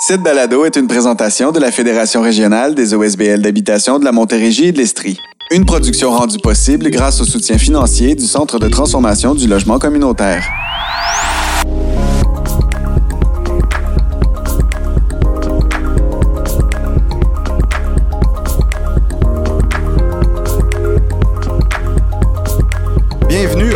Cette balado est une présentation de la Fédération régionale des OSBL d'habitation de la Montérégie et de l'Estrie. Une production rendue possible grâce au soutien financier du Centre de transformation du logement communautaire.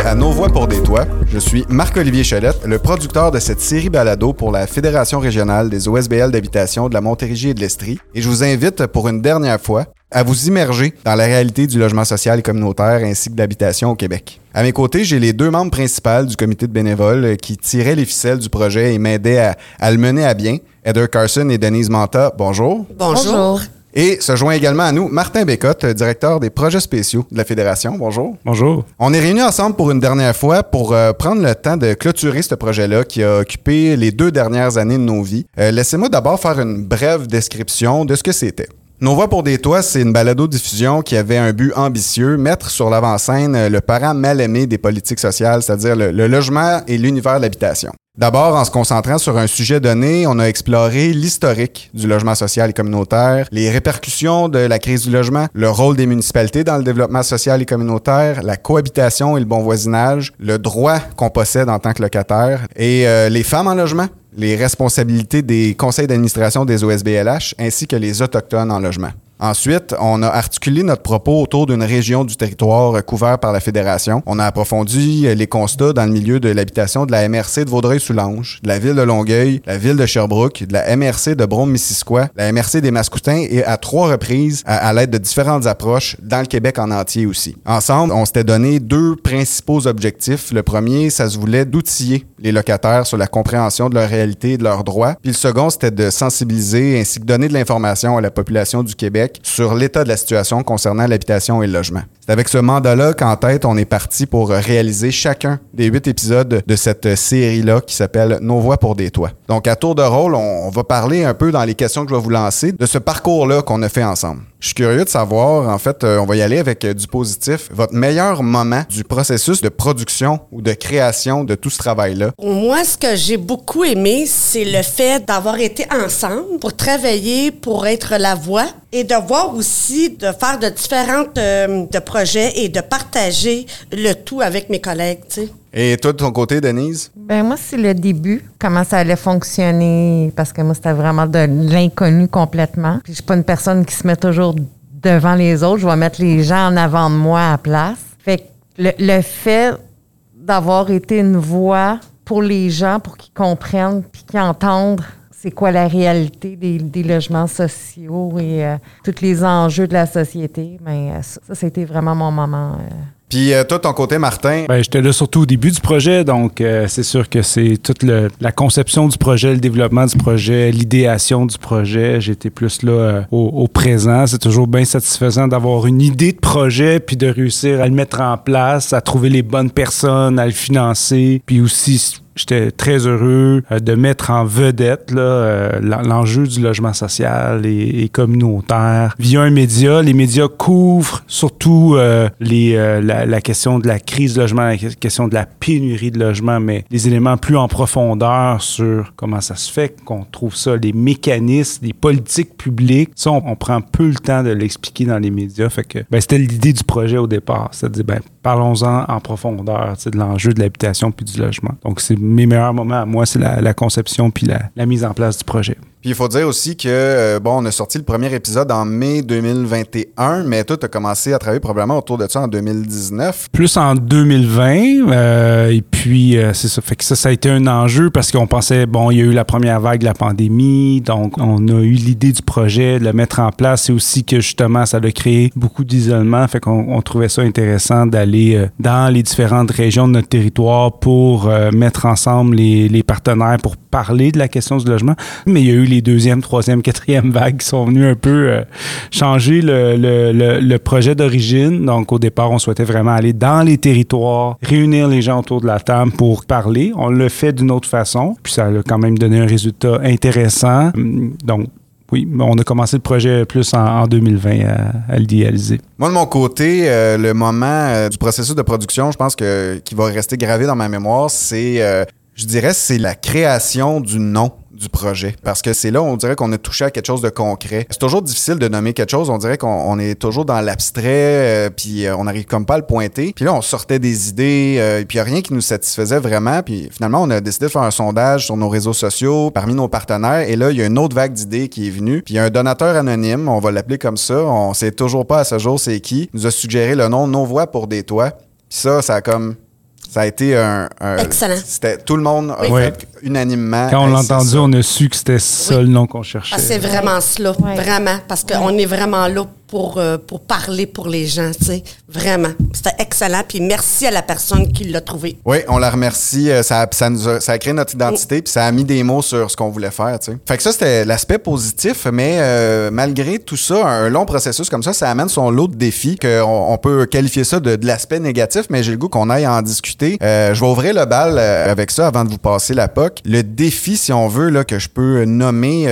À Nos Voix pour des Toits. Je suis Marc-Olivier Chalette, le producteur de cette série balado pour la Fédération régionale des OSBL d'habitation de la Montérégie et de l'Estrie. Et je vous invite pour une dernière fois à vous immerger dans la réalité du logement social et communautaire ainsi que d'habitation au Québec. À mes côtés, j'ai les deux membres principaux du comité de bénévoles qui tiraient les ficelles du projet et m'aidaient à, à le mener à bien. Heather Carson et Denise Manta, bonjour. Bonjour. Et se joint également à nous Martin Bécotte, directeur des projets spéciaux de la Fédération. Bonjour. Bonjour. On est réunis ensemble pour une dernière fois pour euh, prendre le temps de clôturer ce projet-là qui a occupé les deux dernières années de nos vies. Euh, Laissez-moi d'abord faire une brève description de ce que c'était. Nos Voix pour des Toits, c'est une balado-diffusion qui avait un but ambitieux, mettre sur l'avant-scène euh, le parent mal aimé des politiques sociales, c'est-à-dire le, le logement et l'univers de l'habitation. D'abord, en se concentrant sur un sujet donné, on a exploré l'historique du logement social et communautaire, les répercussions de la crise du logement, le rôle des municipalités dans le développement social et communautaire, la cohabitation et le bon voisinage, le droit qu'on possède en tant que locataire et euh, les femmes en logement, les responsabilités des conseils d'administration des OSBLH ainsi que les autochtones en logement. Ensuite, on a articulé notre propos autour d'une région du territoire couvert par la Fédération. On a approfondi les constats dans le milieu de l'habitation de la MRC de Vaudreuil-Soulanges, de la ville de Longueuil, la ville de Sherbrooke, de la MRC de Brome-Missisquoi, la MRC des Mascoutins et à trois reprises, à, à l'aide de différentes approches, dans le Québec en entier aussi. Ensemble, on s'était donné deux principaux objectifs. Le premier, ça se voulait d'outiller les locataires sur la compréhension de leur réalité et de leurs droits. Puis le second, c'était de sensibiliser ainsi que donner de l'information à la population du Québec sur l'état de la situation concernant l'habitation et le logement. C'est avec ce mandat-là qu'en tête, on est parti pour réaliser chacun des huit épisodes de cette série-là qui s'appelle Nos voix pour des toits. Donc, à tour de rôle, on, va parler un peu dans les questions que je vais vous lancer de ce parcours-là qu'on a fait ensemble. Je suis curieux de savoir, en fait, euh, on va y aller avec euh, du positif. Votre meilleur moment du processus de production ou de création de tout ce travail-là? Moi, ce que j'ai beaucoup aimé, c'est le fait d'avoir été ensemble pour travailler, pour être la voix et de voir aussi de faire de différentes euh, de projets et de partager le tout avec mes collègues, tu sais. Et toi, de ton côté, Denise? Ben moi, c'est le début, comment ça allait fonctionner, parce que moi, c'était vraiment de l'inconnu complètement. Puis je suis pas une personne qui se met toujours devant les autres. Je vais mettre les gens en avant de moi à place. Fait que le, le fait d'avoir été une voix pour les gens, pour qu'ils comprennent puis qu'ils entendent c'est quoi la réalité des, des logements sociaux et euh, tous les enjeux de la société, mais ça, ça, c'était vraiment mon moment. euh, Puis euh, toi, ton côté, Martin? Ben, j'étais là surtout au début du projet, donc euh, c'est sûr que c'est toute le- la conception du projet, le développement du projet, l'idéation du projet. J'étais plus là euh, au, au présent. C'est toujours bien satisfaisant d'avoir une idée de projet puis de réussir à le mettre en place, à trouver les bonnes personnes, à le financer, puis aussi J'étais très heureux euh, de mettre en vedette euh, l'en- l'enjeu du logement social et, communautaire via un média. Les médias couvrent surtout euh, les, euh, la, question de la crise de logement, la question de la pénurie de logement, mais les éléments plus en profondeur sur comment ça se fait qu'on trouve ça, les mécanismes, les politiques publiques. Ça, on, prend peu le temps de l'expliquer dans les médias. Fait que ben, c'était l'idée du projet au départ. C'est-à-dire, ben, parlons-en en profondeur de l'enjeu de l'habitation puis du logement. Donc, c'est mes meilleurs moments à moi, c'est la, conception puis la mise en place du projet. Puis il faut dire aussi que, euh, bon, on a sorti le premier épisode en mai 2021, mais toi, tu as commencé à travailler probablement autour de ça en 2019. Plus en 2020, euh, et puis euh, c'est ça. Fait que ça, ça a été un enjeu parce qu'on pensait, bon, il y a eu la première vague de la pandémie, donc on a eu l'idée du projet, de le mettre en place, et aussi que justement, ça a créé beaucoup d'isolement. Fait qu'on on trouvait ça intéressant d'aller euh, dans les différentes régions de notre territoire pour euh, mettre ensemble les, les partenaires pour parler de la question du logement. Mais il y a eu les deuxième, troisième, quatrième vagues qui sont venues un peu euh, changer le, projet d'origine. Donc, au départ, on souhaitait vraiment aller dans les territoires, réunir les gens autour de la table pour parler. On le fait d'une autre façon, puis ça a quand même donné un résultat intéressant. Hum, Donc, oui, on a commencé le projet plus en, en 2020 à, l'idéaliser. Moi, de mon côté, euh, le moment euh, du processus de production, je pense que qui va rester gravé dans ma mémoire, c'est, je dirais, c'est la création du nom du projet. Parce que c'est là, on dirait qu'on a touché à quelque chose de concret. C'est toujours difficile de nommer quelque chose. On dirait qu'on on est toujours dans l'abstrait, euh, puis euh, on n'arrive comme pas à le pointer. Puis là, on sortait des idées, euh, puis a rien qui nous satisfaisait vraiment. Puis finalement, on a décidé de faire un sondage sur nos réseaux sociaux, parmi nos partenaires. Et là, il y a une autre vague d'idées qui est venue. Puis il y a un donateur anonyme, on va l'appeler comme ça. On sait toujours pas à ce jour c'est qui. nous a suggéré le nom Nos Voix pour des Toits. Puis ça, ça a comme ça a été un. un- Excellent. C'était tout le monde a Oui. fait unanimement. Quand on l'a c'est entendu, ça. on a su que c'était ça Oui. le nom qu'on cherchait. Ah, c'est vraiment cela, vraiment, parce qu'on est vraiment là pour, euh, pour parler pour les gens, tu sais, vraiment. C'était excellent, puis merci à la personne qui l'a trouvé. Oui, on la remercie. Euh, Ça, ça, nous a, ça a créé notre identité, puis ça a mis des mots sur ce qu'on voulait faire. Tu sais. Fait que ça, c'était l'aspect positif, mais euh, malgré tout ça, un long processus comme ça, ça amène son lot de défis, qu'on on peut qualifier ça de, de l'aspect négatif, mais j'ai le goût qu'on aille en discuter. Euh, je vais ouvrir le bal euh, avec ça avant de vous passer la POC. Le défi, si on veut, là, que je peux nommer,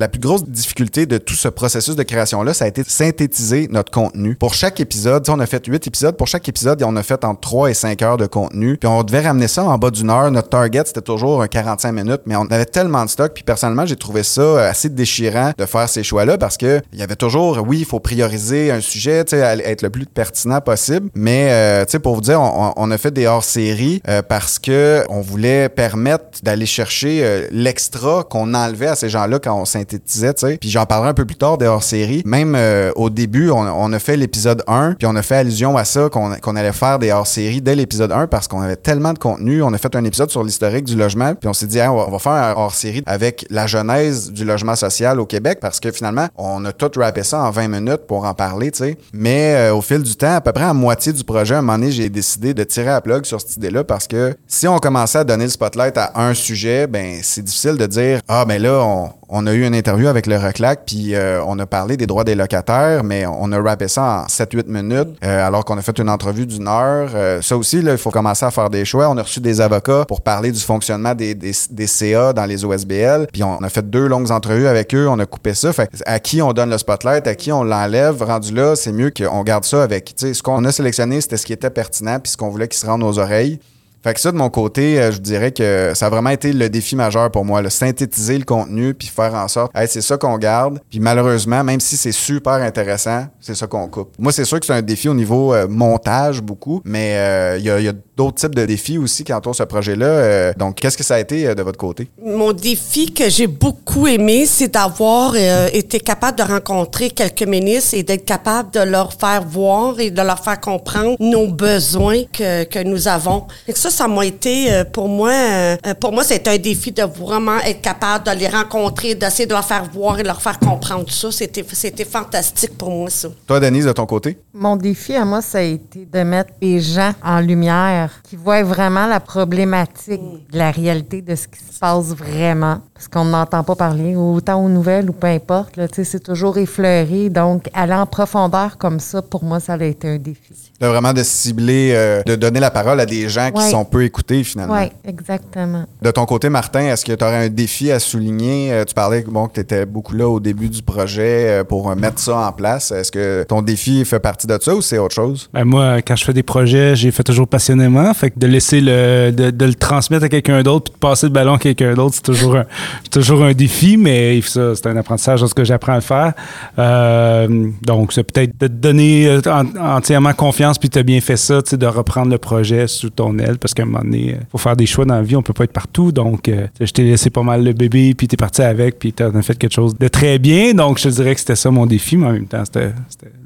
la plus grosse difficulté de tout ce processus de création-là, ça a été de notre contenu. Pour chaque épisode, on a fait huit épisodes. Pour chaque épisode, on a fait entre 3 et 5 heures de contenu. Puis on devait ramener ça en bas d'une heure. Notre target, c'était toujours un 45 minutes, mais on avait tellement de stock. Puis personnellement, j'ai trouvé ça assez déchirant de faire ces choix-là parce que il y avait toujours, oui, il faut prioriser un sujet, être le plus pertinent possible. Mais, euh, pour vous dire, on, a fait des hors-séries euh, parce que on voulait permettre d'aller chercher euh, l'extra qu'on enlevait à ces gens-là quand on synthétisait. Puis j'en parlerai un peu plus tard des hors-séries. Même euh, au début, on, a fait l'épisode 1, puis on a fait allusion à ça, qu'on allait faire des hors-séries dès l'épisode 1 parce qu'on avait tellement de contenu. On a fait un épisode sur l'historique du logement, puis on s'est dit, on, va, on va faire un hors-série avec la genèse du logement social au Québec parce que finalement, on a tout rappé ça en 20 minutes pour en parler, tu sais. Mais euh, au fil du temps, à peu près à moitié du projet, à un moment donné, j'ai décidé de tirer à plug sur cette idée-là parce que si on commençait à donner le spotlight à un sujet, ben c'est difficile de dire ah ben là on, on a eu une interview avec le Reclac puis euh, on a parlé des droits des locataires, mais on a rappé ça en 7-8 minutes euh, alors qu'on a fait une entrevue d'une heure. Euh, ça aussi il faut commencer à faire des choix. On a reçu des avocats pour parler du fonctionnement des, des, CA dans les OSBL, puis on a fait deux longues entrevues avec eux, on a coupé ça. Fait à qui on donne le spotlight, à qui on l'enlève, rendu là, c'est mieux qu'on garde ça avec. Tu sais, ce qu'on a sélectionné, c'était ce qui était pertinent puis ce qu'on voulait qui se rende aux oreilles. Fait que ça, de mon côté, euh, je dirais que ça a vraiment été le défi majeur pour moi, le synthétiser le contenu puis faire en sorte, hey, c'est ça qu'on garde. Puis malheureusement, même si c'est super intéressant, c'est ça qu'on coupe. Moi, c'est sûr que c'est un défi au niveau euh, montage beaucoup, mais euh, il y a, d'autres types de défis aussi qui entourent ce projet-là. Donc, qu'est-ce que ça a été de votre côté? Mon défi que j'ai beaucoup aimé, c'est d'avoir été capable de rencontrer quelques ministres et d'être capable de leur faire voir et de leur faire comprendre nos besoins que, que nous avons. Et ça, ça m'a été, euh, pour moi, euh, pour moi, c'est un défi de vraiment être capable de les rencontrer, d'essayer de leur faire voir et de leur faire comprendre ça. C'était, c'était fantastique pour moi, ça. Toi, Denise, de ton côté? Mon défi à moi, ça a été de mettre les gens en lumière, qui voient vraiment la problématique de la réalité de ce qui se passe vraiment. Parce qu'on n'entend pas parler, autant aux nouvelles ou peu importe. là, tu sais, c'est toujours effleuré. Donc, aller en profondeur comme ça, pour moi, ça a été un défi. De vraiment de cibler, euh, de donner la parole à des gens qui Ouais. sont peu écoutés finalement. Oui, exactement. De ton côté, Martin, est-ce que tu aurais un défi à souligner? Euh, Tu parlais bon, que tu étais beaucoup là au début du projet euh, pour euh, mettre ça en place. Est-ce que ton défi fait partie de ça ou c'est autre chose? Ben, moi, quand je fais des projets, j'ai fait toujours passionnément. Fait que de laisser le, de, de le transmettre à quelqu'un d'autre puis de passer le ballon à quelqu'un d'autre, c'est toujours un, c'est toujours un défi, mais ça, c'est un apprentissage dans ce que j'apprends à le faire. Euh, donc, c'est peut-être de te donner en- entièrement confiance puis tu as bien fait ça, tu sais, de reprendre le projet sous ton aile parce qu'à un moment donné, il faut faire des choix dans la vie, on peut pas être partout. Donc, euh, je t'ai laissé pas mal le bébé puis t'es parti avec puis t'as fait quelque chose de très bien. Donc, je te dirais que c'était ça mon défi, mais en même temps, c'était,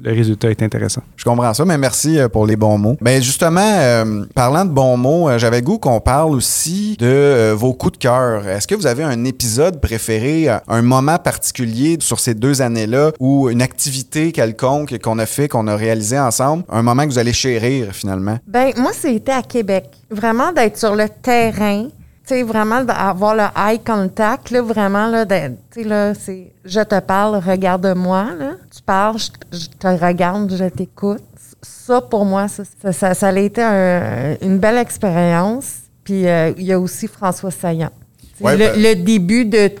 le résultat est intéressant. Je comprends ça, mais merci euh, pour les bons mots. Ben justement, euh, parlant de bons mots, euh, j'avais goût qu'on parle aussi de euh, vos coups de cœur. Est-ce que vous avez un épisode préféré, euh, un moment particulier sur ces deux années-là ou une activité quelconque qu'on a fait, qu'on a réalisé ensemble, un moment que vous allez chérir finalement? Ben moi, c'était à Québec. Vraiment d'être sur le terrain. Tu sais, vraiment d'avoir le eye contact, là, vraiment, là, tu sais, là, c'est je te parle, regarde-moi, là. Tu parles, je, je te regarde, je t'écoute. Ça, pour moi, ça, ça, ça, ça a été un- une belle expérience. Puis euh, il y a aussi François Saillant. Ouais, le, ben- le début de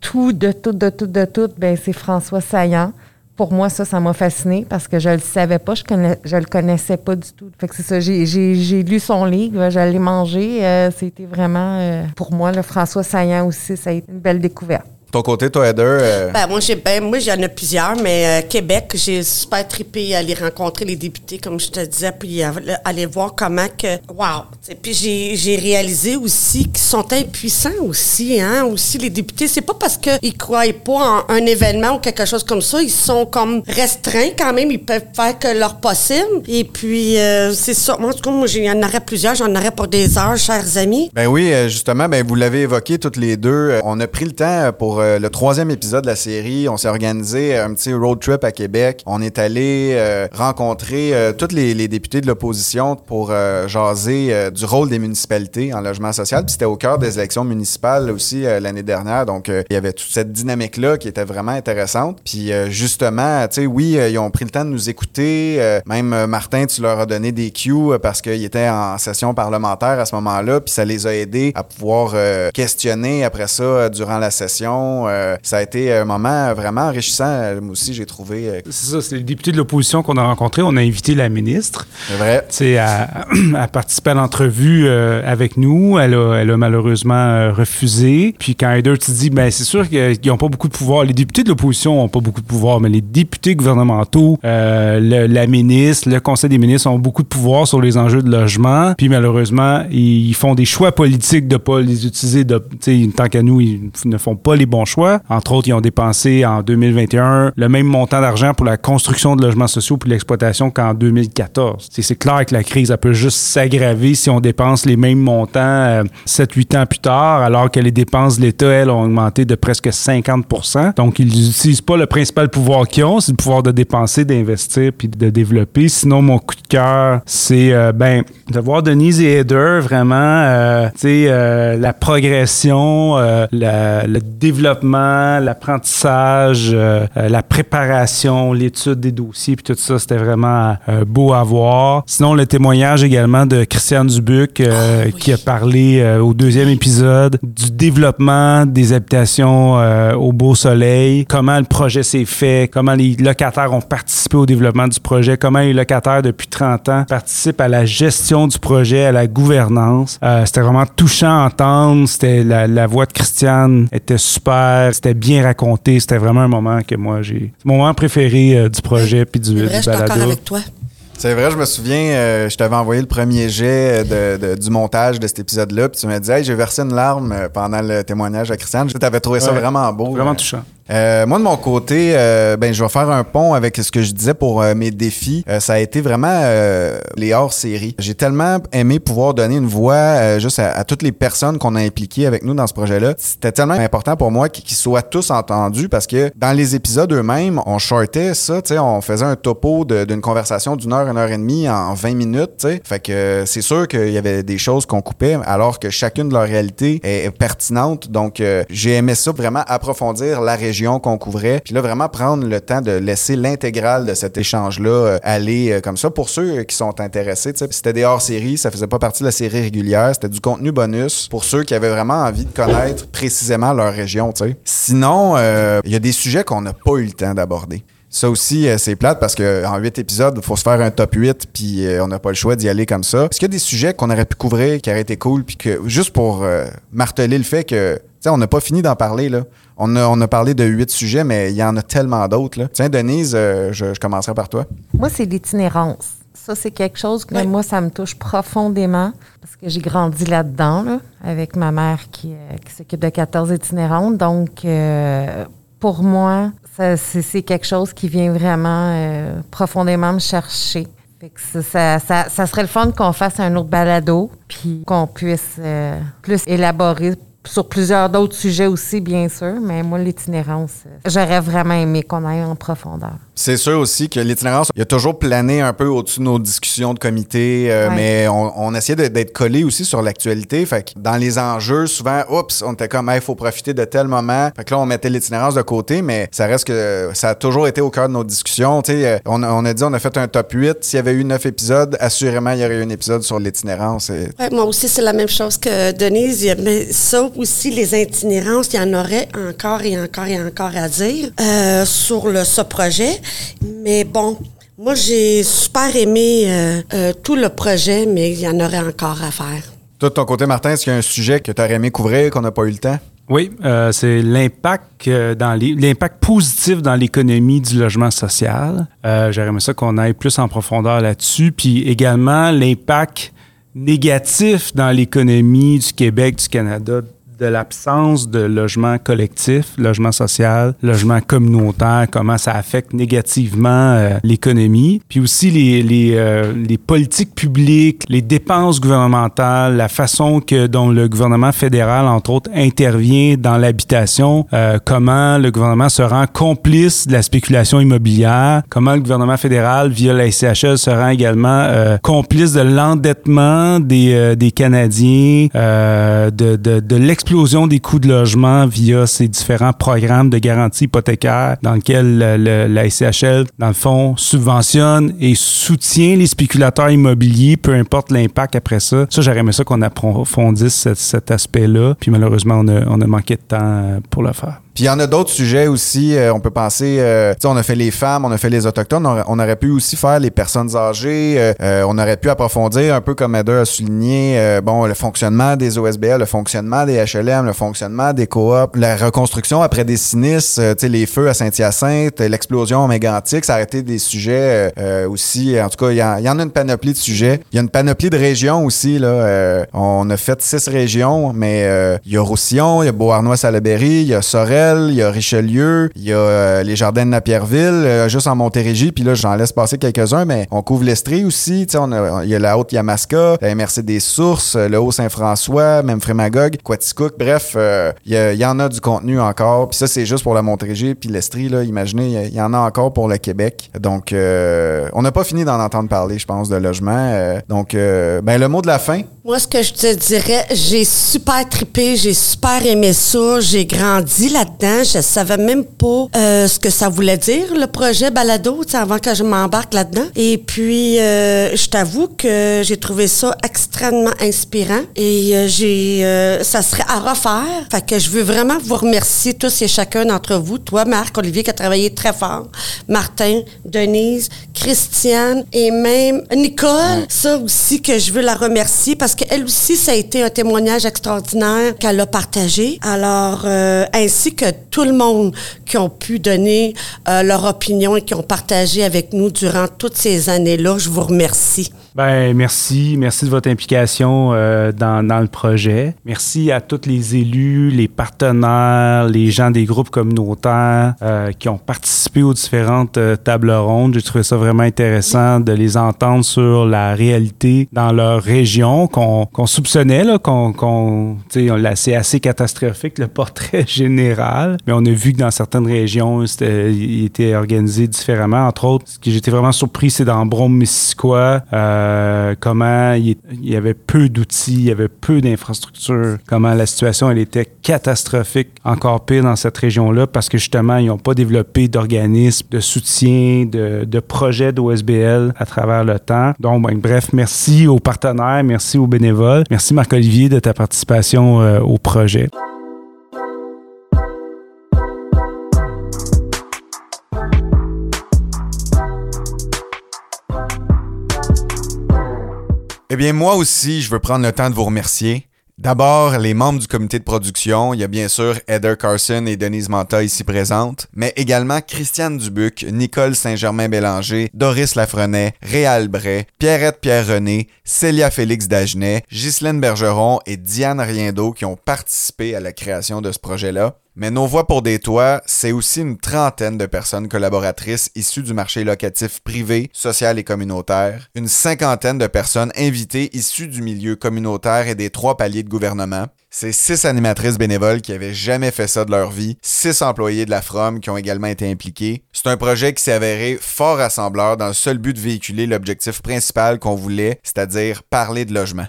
tout, de tout, de tout, de tout, ben c'est François Saillant. Pour moi, ça, ça m'a fasciné parce que je le savais pas, je, connais, je le connaissais pas du tout. Fait que c'est ça, j'ai, lu son livre, je l'ai mangé. euh, c'était vraiment, euh, pour moi, le François Saillant aussi, ça a été une belle découverte. Ton côté, toi, Heather, euh, Ben, moi, j'ai, ben, moi, j'en ai plusieurs, mais euh, Québec, j'ai super trippé à aller rencontrer les députés, comme je te disais, puis à- aller voir comment que, wow. T'sais, Puis j'ai, réalisé aussi qu'ils sont impuissants aussi, hein, aussi les députés. C'est pas parce qu'ils croient pas en un événement ou quelque chose comme ça, ils sont comme restreints quand même, ils peuvent faire que leur possible. Et puis, euh, c'est ça. Moi, en tout cas, moi, j'en aurais plusieurs, j'en aurais pour des heures, chers amis. Ben oui, justement, ben vous l'avez évoqué toutes les deux. On a pris le temps pour euh, le troisième épisode de la série. On s'est organisé un petit road trip à Québec. On est allé euh, rencontrer euh, tous les, les députés de l'opposition pour euh, jaser euh, du rôle des municipalités en logement social. Puis c'était au cœur des élections municipales aussi euh, l'année dernière. Donc euh, il y avait toute cette dynamique-là qui était vraiment intéressante. Puis euh, justement, tu sais, oui, euh, ils ont pris le temps de nous écouter. Euh, même euh, Martin, tu leur as donné des cues euh, parce qu'ils étaient en session parlementaire à ce moment-là. Puis ça les a aidés à pouvoir euh, questionner après ça euh, durant la session. Euh, ça a été un moment vraiment enrichissant. Euh, Moi aussi, j'ai trouvé. euh, C'est ça, c'est les députés de l'opposition qu'on a rencontrés. On a invité la ministre c'est vrai. sais, à, à participer à l'entrevue euh, avec nous. Elle a, elle a malheureusement refusé. Puis quand Heather, tu dis, ben c'est sûr qu'ils n'ont pas beaucoup de pouvoir. Les députés de l'opposition n'ont pas beaucoup de pouvoir, mais les députés gouvernementaux, le- la ministre, le Conseil des ministres ont beaucoup de pouvoir sur les enjeux de logement. Puis malheureusement, ils font des choix politiques de pas les utiliser. De, tu sais, tant qu'à nous, ils ne font pas les choix. Entre autres, ils ont dépensé en 2021 le même montant d'argent pour la construction de logements sociaux puis l'exploitation qu'en 2014. Tu sais, C'est clair que la crise, elle peut juste s'aggraver si on dépense les mêmes montants 7-8 ans plus tard, alors que les dépenses de l'État, elles, ont augmenté de presque 50 Donc, ils n'utilisent pas le principal pouvoir qu'ils ont, c'est le pouvoir de dépenser, d'investir puis de développer. Sinon, mon coup de cœur, c'est euh, ben de voir Denise et Heather vraiment, euh, tu sais, euh, la progression, euh, le développement, l'apprentissage, euh, euh, la préparation, l'étude des dossiers, puis tout ça, c'était vraiment euh, beau à voir. Sinon, le témoignage également de Christiane Dubuc, euh, qui a parlé euh, au deuxième épisode du développement des habitations euh, au beau soleil, comment le projet s'est fait, comment les locataires ont participé au développement du projet, comment les locataires depuis 30 ans participent à la gestion du projet, à la gouvernance. Euh, c'était vraiment touchant à entendre. C'était la, la voix de Christiane était super. C'était bien raconté. C'était vraiment un moment que moi j'ai. C'est mon moment préféré euh, du projet puis du, vrai, je suis d'accord balado. avec toi. C'est vrai, je me souviens, euh, je t'avais envoyé le premier jet de, de- du montage de cet épisode-là, puis tu m'as dit, hey, j'ai versé une larme euh, pendant le témoignage à Christiane. Tu avais trouvé ça Ouais. vraiment beau. Vraiment Euh, touchant. Euh, moi, de mon côté, euh, ben, je vais faire un pont avec ce que je disais pour euh, mes défis. Euh, ça a été vraiment euh, les hors-séries. J'ai tellement aimé pouvoir donner une voix juste à, toutes les personnes qu'on a impliquées avec nous dans ce projet-là. C'était tellement important pour moi qu'ils soient tous entendus parce que dans les épisodes eux-mêmes, on shortait ça, tu sais, on faisait un topo d'une conversation d'une heure, une heure et demie en 20 minutes, tu sais. Fait que c'est sûr qu'il y avait des choses qu'on coupait alors que chacune de leurs réalités est, pertinente. Donc, j'ai aimé ça vraiment approfondir la région qu'on couvrait. Puis là, vraiment prendre le temps de laisser l'intégrale de cet échange-là euh, aller euh, comme ça. Pour ceux euh, qui sont intéressés, c'était des hors-séries, ça faisait pas partie de la série régulière, c'était du contenu bonus pour ceux qui avaient vraiment envie de connaître précisément leur région. Sinon, il y a des sujets qu'on n'a pas eu le temps d'aborder. Ça aussi, euh, c'est plate parce qu'en huit épisodes, il faut se faire un top 8 puis euh, on n'a pas le choix d'y aller comme ça. Est-ce qu'il y a des sujets qu'on aurait pu couvrir qui auraient été cool puis que juste pour euh, marteler le fait que, tu sais, on n'a pas fini d'en parler là. On a, on a parlé de huit sujets, mais il y en a tellement d'autres là. Tiens, Denise, euh, je, je commencerai par toi. Moi, c'est l'itinérance. Ça, c'est quelque chose que moi, ça me touche profondément parce que j'ai grandi là-dedans, là, avec ma mère qui, euh, qui s'occupe de 14 itinérantes. Donc, euh, pour moi, c'est, quelque chose qui vient vraiment euh, profondément me chercher. Fait ça serait le fun qu'on fasse un autre balado, puis qu'on puisse euh, plus élaborer sur plusieurs d'autres sujets aussi, bien sûr. Mais moi, l'itinérance, euh, j'aurais vraiment aimé qu'on aille en profondeur. C'est sûr aussi que l'itinérance, il a toujours plané un peu au-dessus de nos discussions de comité, euh, Ouais. mais on, on essayait d'être collé aussi sur l'actualité. Fait que dans les enjeux, souvent, oups, on était comme, il faut profiter de tel moment. Fait que là, on mettait l'itinérance de côté, mais ça reste que ça a toujours été au cœur de nos discussions. Tu sais, euh, on, a- on a dit, on a fait un top 8. S'il y avait eu neuf épisodes, assurément, il y aurait eu un épisode sur l'itinérance. Et- Ouais, moi aussi, c'est la même chose que Denise. Mais ça, aussi les itinérances, il y en aurait encore et encore et encore à dire euh, sur le, ce projet. Mais bon, moi, j'ai super aimé euh, euh, tout le projet, mais il y en aurait encore à faire. Toi, de ton côté, Martin, est-ce qu'il y a un sujet que tu aurais aimé couvrir qu'on n'a pas eu le temps? Oui, euh, c'est l'impact euh, dans l'impact positif dans l'économie du logement social. Euh, J'aurais aimé ça qu'on aille plus en profondeur là-dessus, puis également l'impact négatif dans l'économie du Québec, du Canada, de l'absence de logement collectif, logement social, logement communautaire, comment ça affecte négativement euh, l'économie, puis aussi les, les, euh, les politiques publiques, les dépenses gouvernementales, la façon que dont le gouvernement fédéral, entre autres, intervient dans l'habitation, euh, comment le gouvernement se rend complice de la spéculation immobilière, comment le gouvernement fédéral, via la SCHL, se rend également euh, complice de l'endettement des, euh, des Canadiens, de, de, de l'explosion des coûts de logement via ces différents programmes de garantie hypothécaire dans lesquels le- la SCHL, dans le fond, subventionne et soutient les spéculateurs immobiliers, peu importe l'impact après ça. Ça, j'aurais ça qu'on approfondisse cet, cet aspect-là. Puis malheureusement, on a, on a manqué de temps pour le faire. Puis il y en a d'autres sujets aussi. euh, on peut penser, euh, tu sais, on a fait les femmes, on a fait les autochtones. On aurait, on aurait pu aussi faire les personnes âgées. euh, euh, on aurait pu approfondir un peu comme Heather a souligné, euh, bon, le fonctionnement des OSBL, le fonctionnement des HLM, le fonctionnement des coops, la reconstruction après des sinistres, euh, tu sais, les feux à Saint-Hyacinthe, l'explosion mégantique. Ça a été des sujets aussi. En tout cas, il y, y en a une panoplie de sujets. Il y a une panoplie de régions aussi. Là, on a fait six régions, mais il y a Roussillon, il y a Beauharnois-Salaberry, il y a Sorel, il y a Richelieu, il y a euh, les Jardins de Napierville, euh, juste en Montérégie. Puis là, j'en laisse passer quelques-uns, mais on couvre l'Estrie aussi. Tu sais, Il y a la Haute-Yamaska, la MRC des Sources, euh, le Haut-Saint-François, même Frémagogue, Quaticook. Bref, il y, en a du contenu encore. Puis ça, c'est juste pour la Montérégie. Puis l'Estrie, là, imaginez, il y en a encore pour le Québec. Donc, on n'a pas fini d'en entendre parler, je pense, de logement. Donc, ben, le mot de la fin, Moi, ce que je te dirais, j'ai super trippé, j'ai super aimé ça, j'ai grandi là-dedans, je savais même pas euh, ce que ça voulait dire, le projet Balado, avant que je m'embarque là-dedans. Et puis, euh, je t'avoue que j'ai trouvé ça extrêmement inspirant et euh, j'ai, euh, ça serait à refaire. Fait que je veux vraiment vous remercier tous et chacun d'entre vous, toi, Marc, Olivier, qui a travaillé très fort, Martin, Denise, Christiane et même Nicole. Ça aussi que je veux la remercier parce qu'elle aussi, ça a été un témoignage extraordinaire qu'elle a partagé. Alors, euh, ainsi que tout le monde qui ont pu donner euh, leur opinion et qui ont partagé avec nous durant toutes ces années-là, je vous remercie. Ben merci, merci de votre implication euh, dans, dans le projet. Merci à tous les élus, les partenaires, les gens des groupes communautaires euh, qui ont participé aux différentes euh, tables rondes. J'ai trouvé ça vraiment intéressant de les entendre sur la réalité dans leur région qu'on qu'on soupçonnait, qu'on, l'a- c'est assez catastrophique le portrait général, mais on a vu que dans certaines régions, c'était, il était organisé différemment. Entre autres, ce que j'étais vraiment surpris, c'est dans Brome-Missisquoi, euh, comment il, est- il y avait peu d'outils, il y avait peu d'infrastructures, comment la situation, elle était catastrophique, encore pire dans cette région-là, parce que justement, ils n'ont pas développé d'organismes de soutien, de, de projets d'OSBL à travers le temps. Donc, ben, bref, merci aux partenaires, merci aux bénévoles. Merci Marc-Olivier de ta participation euh, au projet. Eh bien, moi aussi, je veux prendre le temps de vous remercier. D'abord, les membres du comité de production. Il y a bien sûr Heather Carson et Denise Manta ici présentes, mais également Christiane Dubuc, Nicole Saint-Germain-Bélanger, Doris Lafrenet, Réal Bray, Pierrette Pierre-René, Célia Félix Dagenet, Ghislaine Bergeron et Diane Riendo qui ont participé à la création de ce projet-là. Mais Nos Voix pour des Toits, c'est aussi une trentaine de personnes collaboratrices issues du marché locatif privé, social et communautaire, une cinquantaine de personnes invitées issues du milieu communautaire et des trois paliers de gouvernement. C'est six animatrices bénévoles qui avaient jamais fait ça de leur vie, six employés de la FROM qui ont également été impliqués. C'est un projet qui s'est avéré fort rassembleur dans le seul but de véhiculer l'objectif principal qu'on voulait, c'est-à-dire parler de logement.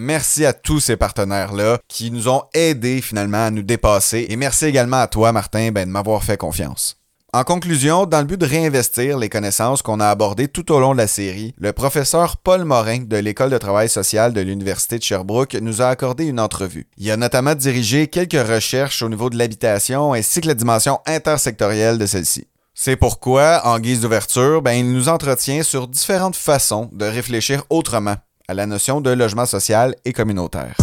Merci à tous ces partenaires-là qui nous ont aidés finalement à nous dépasser. Et merci également à toi, Martin, ben, de m'avoir fait confiance. En conclusion, dans le but de réinvestir les connaissances qu'on a abordées tout au long de la série, le professeur Paul Morin de l'École de travail social de l'Université de Sherbrooke nous a accordé une entrevue. Il a notamment dirigé quelques recherches au niveau de l'habitation ainsi que la dimension intersectorielle de celle-ci. C'est pourquoi, en guise d'ouverture, ben, il nous entretient sur différentes façons de réfléchir autrement à la notion de logement social et communautaire.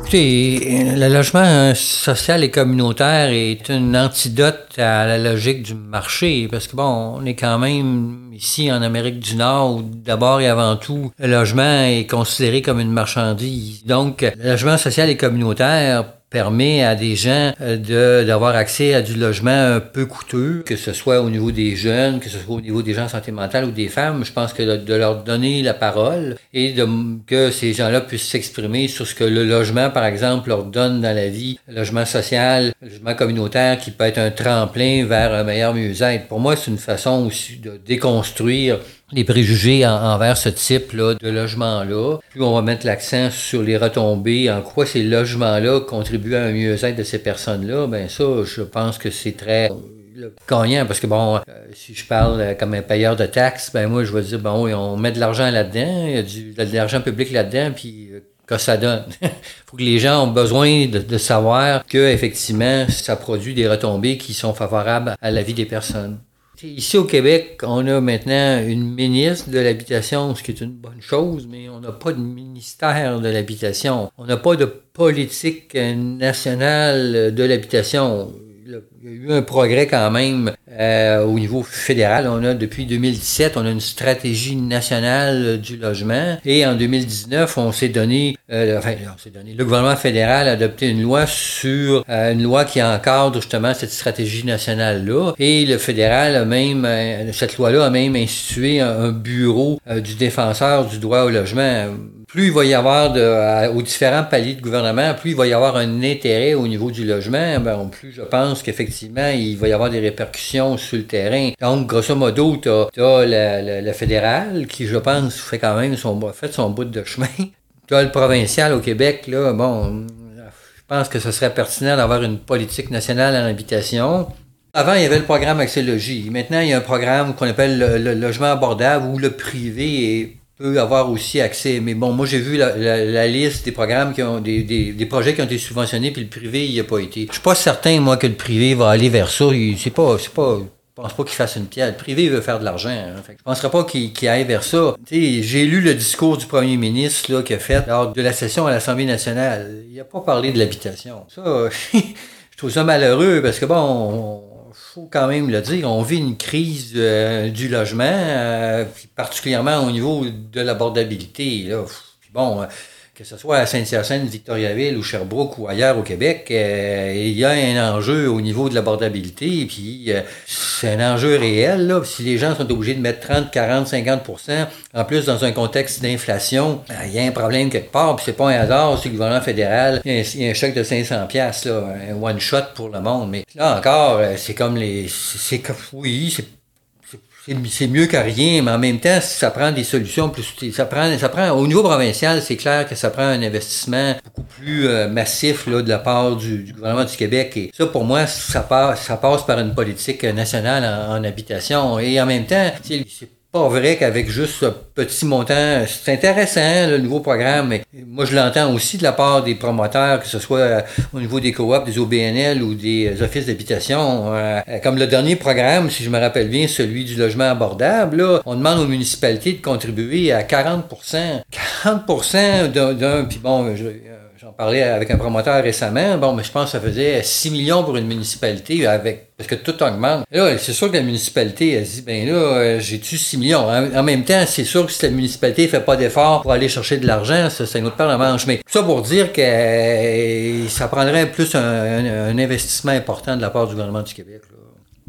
Écoutez, le logement social et communautaire est une antidote à la logique du marché parce que bon, on est quand même ici en Amérique du Nord où d'abord et avant tout, le logement est considéré comme une marchandise. Donc, le logement social et communautaire permet à des gens euh, d'avoir accès à du logement un peu coûteux, que ce soit au niveau des jeunes, que ce soit au niveau des gens en santé mentale ou des femmes. Je pense que de, leur donner la parole et que ces gens-là puissent s'exprimer sur ce que le logement, par exemple, leur donne dans la vie, logement social, logement communautaire qui peut être un tremplin vers un meilleur mieux-être. Pour moi, c'est une façon aussi de déconstruire les préjugés envers ce type-là de logement-là. Puis on va mettre l'accent sur les retombées, en quoi ces logements-là contribuent à un mieux-être de ces personnes-là, ben ça, je pense que c'est très gagnant parce que bon, euh, si je parle euh, comme un payeur de taxes, ben moi je vais dire bon, on met de l'argent là-dedans, il y a du, de l'argent public là-dedans, puis euh, que ça donne? faut que les gens ont besoin de, de savoir que effectivement ça produit des retombées qui sont favorables à la vie des personnes. Ici au Québec, on a maintenant une ministre de l'habitation, ce qui est une bonne chose, mais on n'a pas de ministère de l'habitation. On n'a pas de politique nationale de l'habitation il y a eu un progrès quand même euh, au niveau fédéral. On a depuis 2017, on a une stratégie nationale du logement. Et en 2019, on s'est donné, euh, enfin, on s'est donné, le gouvernement fédéral a adopté une loi sur euh, une loi qui encadre justement cette stratégie nationale là et le fédéral a même cette loi-là a même institué un, bureau du défenseur du droit au logement. Plus il va y avoir de, aux différents paliers de gouvernement, plus il va y avoir un intérêt au niveau du logement, ben, plus je pense qu'effectivement, il va y avoir des répercussions sur le terrain. Donc, grosso modo, tu as, le, le, fédéral qui, je pense, fait quand même son, fait son bout de chemin. Tu as le provincial au Québec, là, bon, je pense que ce serait pertinent d'avoir une politique nationale en habitation. Avant, il y avait le programme Accès Logis. Maintenant, il y a un programme qu'on appelle le, logement abordable où le privé est peut avoir aussi accès. Mais bon, moi j'ai vu la, liste des programmes qui ont des, des, projets qui ont été subventionnés, puis le privé, il n'y a pas été. Je suis pas certain, moi, que le privé va aller vers ça. C'est pas. C'est pas je pense pas qu'il fasse une pierre. Le privé veut faire de l'argent. Hein. je penserais pas qu'il aille vers ça. J'ai lu le discours du premier ministre qu'il a fait lors de la session à l'Assemblée nationale. Il n'a pas parlé de l'habitation. Ça, je trouve ça malheureux parce que bon, on, faut quand même le dire, on vit une crise euh, du logement, euh, particulièrement au niveau de l'abordabilité. bon, euh, que ce soit à Saint-Hyacinthe, Victoriaville ou Sherbrooke ou ailleurs au Québec, euh, il y a un enjeu au niveau de l'abordabilité. Puis euh, c'est un enjeu réel. Là. Si les gens sont obligés de mettre 30, 40, 50 en plus dans un contexte d'inflation, ben, il y a un problème quelque part. Puis c'est pas un hasard si le gouvernement fédéral, il y a un, chèque de 500 pièces un one shot pour le monde. Mais là encore, euh, c'est comme les, c'est oui, c'est c'est mieux que rien, mais en même temps, ça prend des solutions plus. Ça prend, ça prend, au niveau provincial, c'est clair que ça prend un investissement beaucoup plus euh, massif là, de la part du, gouvernement du Québec. Et ça, pour moi, ça passe, ça passe par une politique nationale en, habitation. Et en même temps, c'est pas vrai qu'avec juste ce petit montant, c'est intéressant, le nouveau programme, mais moi je l'entends aussi de la part des promoteurs, que ce soit euh, au niveau des coops, des OBNL ou des euh, offices d'habitation. Euh, comme le dernier programme, si je me rappelle bien, celui du logement abordable, là, on demande aux municipalités de contribuer à 40 40 d'un, puis bon, je, J'en parlais avec un promoteur récemment. Bon, mais je pense que ça faisait 6 millions pour une municipalité avec parce que tout augmente. Là, c'est sûr que la municipalité, elle dit, ben là, euh, j'ai-tu 6 millions? En, même temps, c'est sûr que si la municipalité fait pas d'efforts pour aller chercher de l'argent, ça, c'est une autre paire de manche. Mais ça pour dire que euh, ça prendrait plus un, investissement important de la part du gouvernement du Québec.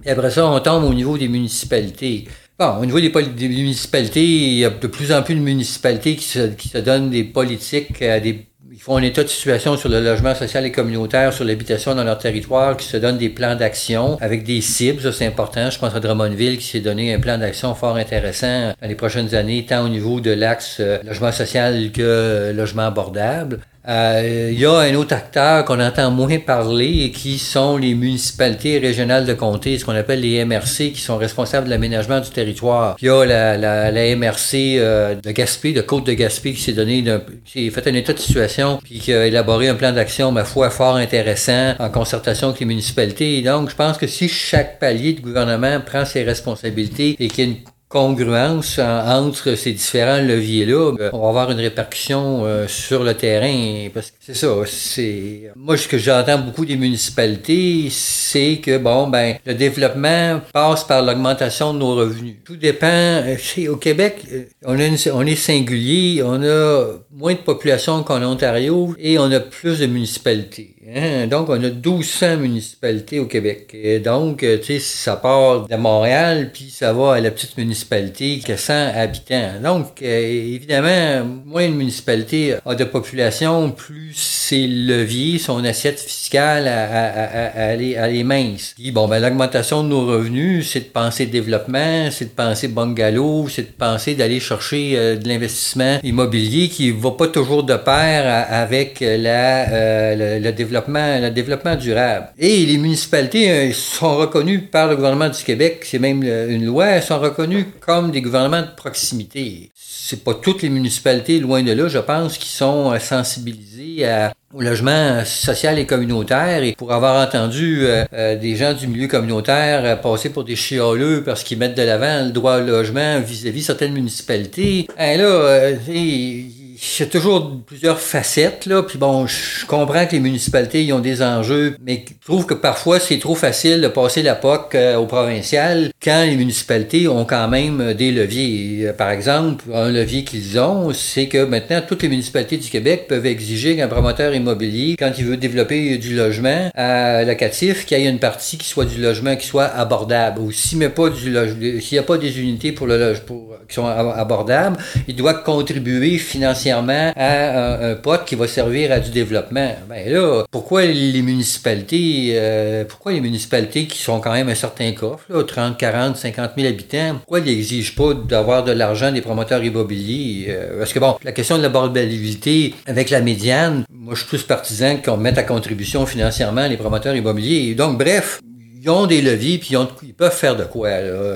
Et après ça, on tombe au niveau des municipalités. Bon, au niveau des, municipalités, il y a de plus en plus de municipalités qui se, donnent des politiques, euh, des ils font un état de situation sur le logement social et communautaire, sur l'habitation dans leur territoire, qui se donnent des plans d'action avec des cibles, ça c'est important. Je pense à Drummondville qui s'est donné un plan d'action fort intéressant dans les prochaines années, tant au niveau de l'axe euh, logement social que euh, logement abordable. Euh, il y a un autre acteur qu'on entend moins parler qui sont les municipalités régionales de comté, ce qu'on appelle les MRC, qui sont responsables de l'aménagement du territoire. Il y a la, la, la MRC euh, de Gaspé, de Côte de Gaspé, qui s'est donné, qui a fait un état de situation, puis qui a élaboré un plan d'action, ma foi, fort intéressant, en concertation avec les municipalités. Et donc, je pense que si chaque palier de gouvernement prend ses responsabilités et qu'il y a une congruence entre ces différents leviers-là, ben, on va avoir une répercussion euh, sur le terrain. Parce que c'est ça, c'est. Moi, ce que j'entends beaucoup des municipalités, c'est que bon, ben, le développement passe par l'augmentation de nos revenus. Tout dépend. Euh, au Québec, euh, on, a on est singulier, on a moins de population qu'en Ontario et on a plus de municipalités. Hein? Donc, on a 1200 municipalités au Québec. Donc, tu sais, ça part de Montréal, puis ça va à la petite municipalité qui a 100 habitants. Donc, euh, évidemment, moins une municipalité a de population, plus ses leviers, son assiette fiscale, à, aller, mince. Puis, bon, ben, l'augmentation de nos revenus, c'est de penser développement, c'est de penser bungalow, c'est de penser d'aller chercher euh, de l'investissement immobilier qui va pas toujours de pair avec la, euh, le développement le développement durable. Et les municipalités euh, sont reconnues par le gouvernement du Québec, c'est même euh, une loi, elles sont reconnues comme des gouvernements de proximité. C'est pas toutes les municipalités, loin de là, je pense, qui sont euh, sensibilisées au logement social et communautaire et pour avoir entendu des gens du milieu communautaire passer pour des chialeux parce qu'ils mettent de l'avant le droit au logement vis-à-vis certaines municipalités, ben là, y a toujours plusieurs facettes, là. Puis bon, je comprends que les municipalités ils ont des enjeux, mais je trouve que parfois c'est trop facile de passer la POC euh, au provincial quand les municipalités ont quand même des leviers. Par exemple, un levier qu'ils ont, c'est que maintenant toutes les municipalités du Québec peuvent exiger qu'un promoteur immobilier, quand il veut développer du logement à locatif, qu'il y ait une partie qui soit du logement qui soit abordable. Ou s'il n'y a pas des unités pour le logement qui sont abordables, il doit contribuer financièrement à un, pote qui va servir à du développement. Ben là, pourquoi les municipalités, euh, pourquoi les municipalités qui sont quand même un certain coffre, là, 30, 40, 50 000 habitants, pourquoi ils n'exigent pas d'avoir de l'argent des promoteurs immobiliers? Euh, parce que bon, la question de l'abordabilité avec la médiane, moi je suis plus partisan qu'on mette à contribution financièrement les promoteurs immobiliers. Donc bref, ils ont des leviers, puis ils, peuvent faire de quoi.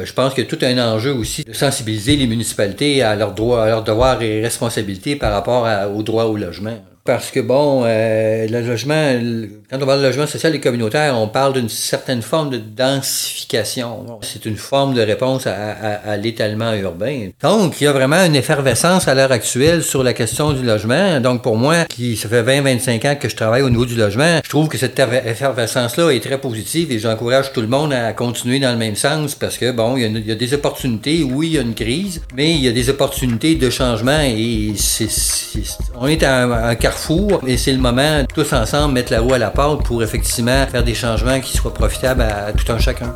Je pense qu'il y a tout un enjeu aussi de sensibiliser les municipalités à leurs droits, à leurs devoirs et responsabilités par rapport au droit au logement. Parce que, bon, euh, le logement, quand on parle de logement social et communautaire, on parle d'une certaine forme de densification. C'est une forme de réponse à, l'étalement urbain. Donc, il y a vraiment une effervescence à l'heure actuelle sur la question du logement. Donc, pour moi, qui ça fait 20-25 ans que je travaille au niveau du logement, je trouve que cette effervescence-là est très positive et j'encourage tout le monde à continuer dans le même sens parce que, bon, il y, a, des opportunités. Oui, il y a une crise, mais il y a des opportunités de changement et c'est, on est à un et c'est le moment, tous ensemble, mettre la roue à la porte pour effectivement faire des changements qui soient profitables à tout un chacun.